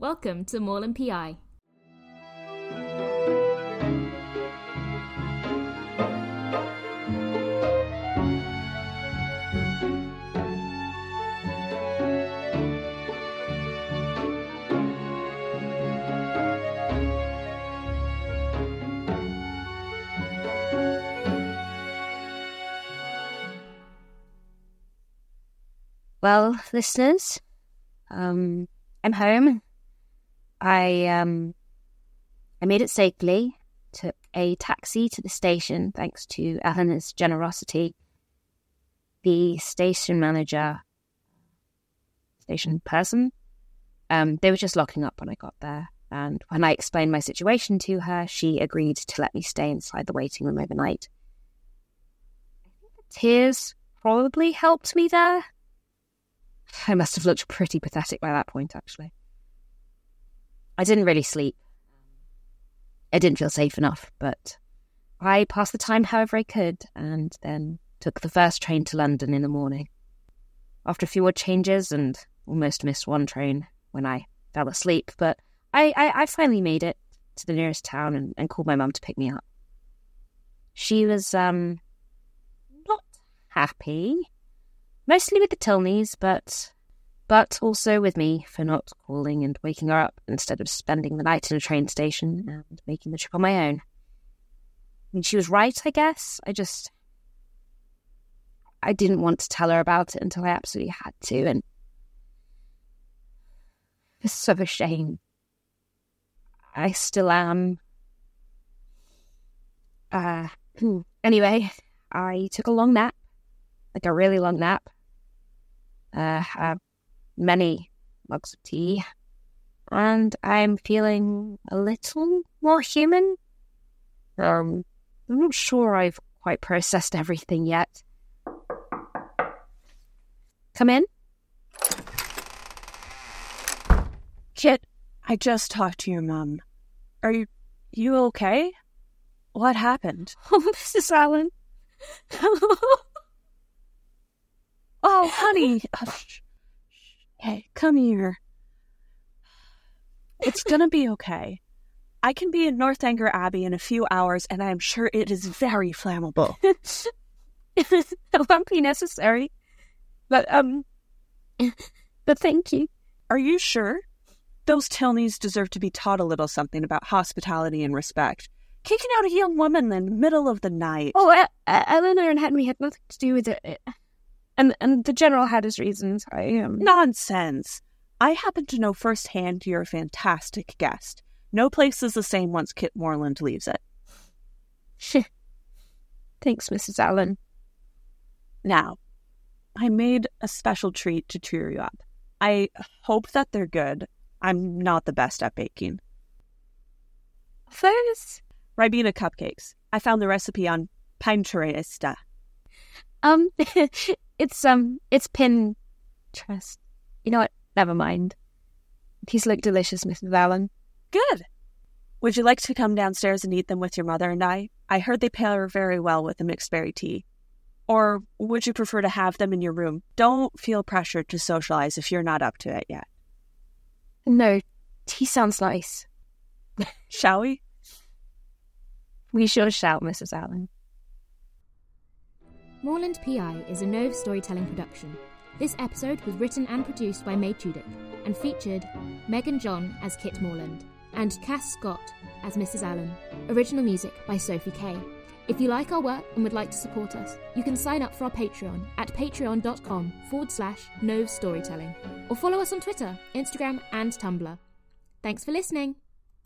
Welcome to Morland PI. Well, listeners, um, I'm home. I um, I made it safely. Took a taxi to the station, thanks to Eleanor's generosity. The station manager, station person, um, they were just locking up when I got there. And when I explained my situation to her, she agreed to let me stay inside the waiting room overnight. Tears probably helped me there. I must have looked pretty pathetic by that point, actually. I didn't really sleep. I didn't feel safe enough, but I passed the time however I could and then took the first train to London in the morning. After a few odd changes and almost missed one train when I fell asleep, but I, I, I finally made it to the nearest town and, and called my mum to pick me up. She was um not happy, mostly with the Tilneys, but but also with me for not calling and waking her up instead of spending the night in a train station and making the trip on my own. I mean, she was right, I guess. I just. I didn't want to tell her about it until I absolutely had to, and. It's so a shame. I still am. Uh, anyway, I took a long nap, like a really long nap. Uh, I many mugs of tea, and I'm feeling a little more human. Um, I'm not sure I've quite processed everything yet. Come in. Kit, I just talked to your mum. Are you you okay? What happened? Oh, Mrs. Allen. oh, honey. Hey, come here. It's gonna be okay. I can be in Northanger Abbey in a few hours, and I am sure it is very flammable. it won't be necessary. But, um, but thank you. Are you sure? Those Tilneys deserve to be taught a little something about hospitality and respect. Kicking out a young woman in the middle of the night. Oh, uh, uh, Eleanor and Henry had nothing to do with it. And and the general had his reasons. I um Nonsense. I happen to know firsthand you're a fantastic guest. No place is the same once Kit Morland leaves it. Shh. Thanks, Mrs. Allen. Now, I made a special treat to cheer you up. I hope that they're good. I'm not the best at baking. Those Ribena cupcakes. I found the recipe on Pinterest. Um, it's um, it's Pinterest. You know what? Never mind. These look delicious, Mrs. Allen. Good. Would you like to come downstairs and eat them with your mother and I? I heard they pair very well with the mixed berry tea. Or would you prefer to have them in your room? Don't feel pressured to socialize if you're not up to it yet. No, tea sounds nice. Shall we? We sure shall, Mrs. Allen. Morland PI is a Knoves storytelling production. This episode was written and produced by May Toudic and featured Megan John as Kit Morland and Cass Scott as Mrs. Allen. Original music by Sophie Kay. If you like our work and would like to support us, you can sign up for our Patreon at patreon.com forward slash Knoves Storytelling or follow us on Twitter, Instagram, and Tumblr. Thanks for listening.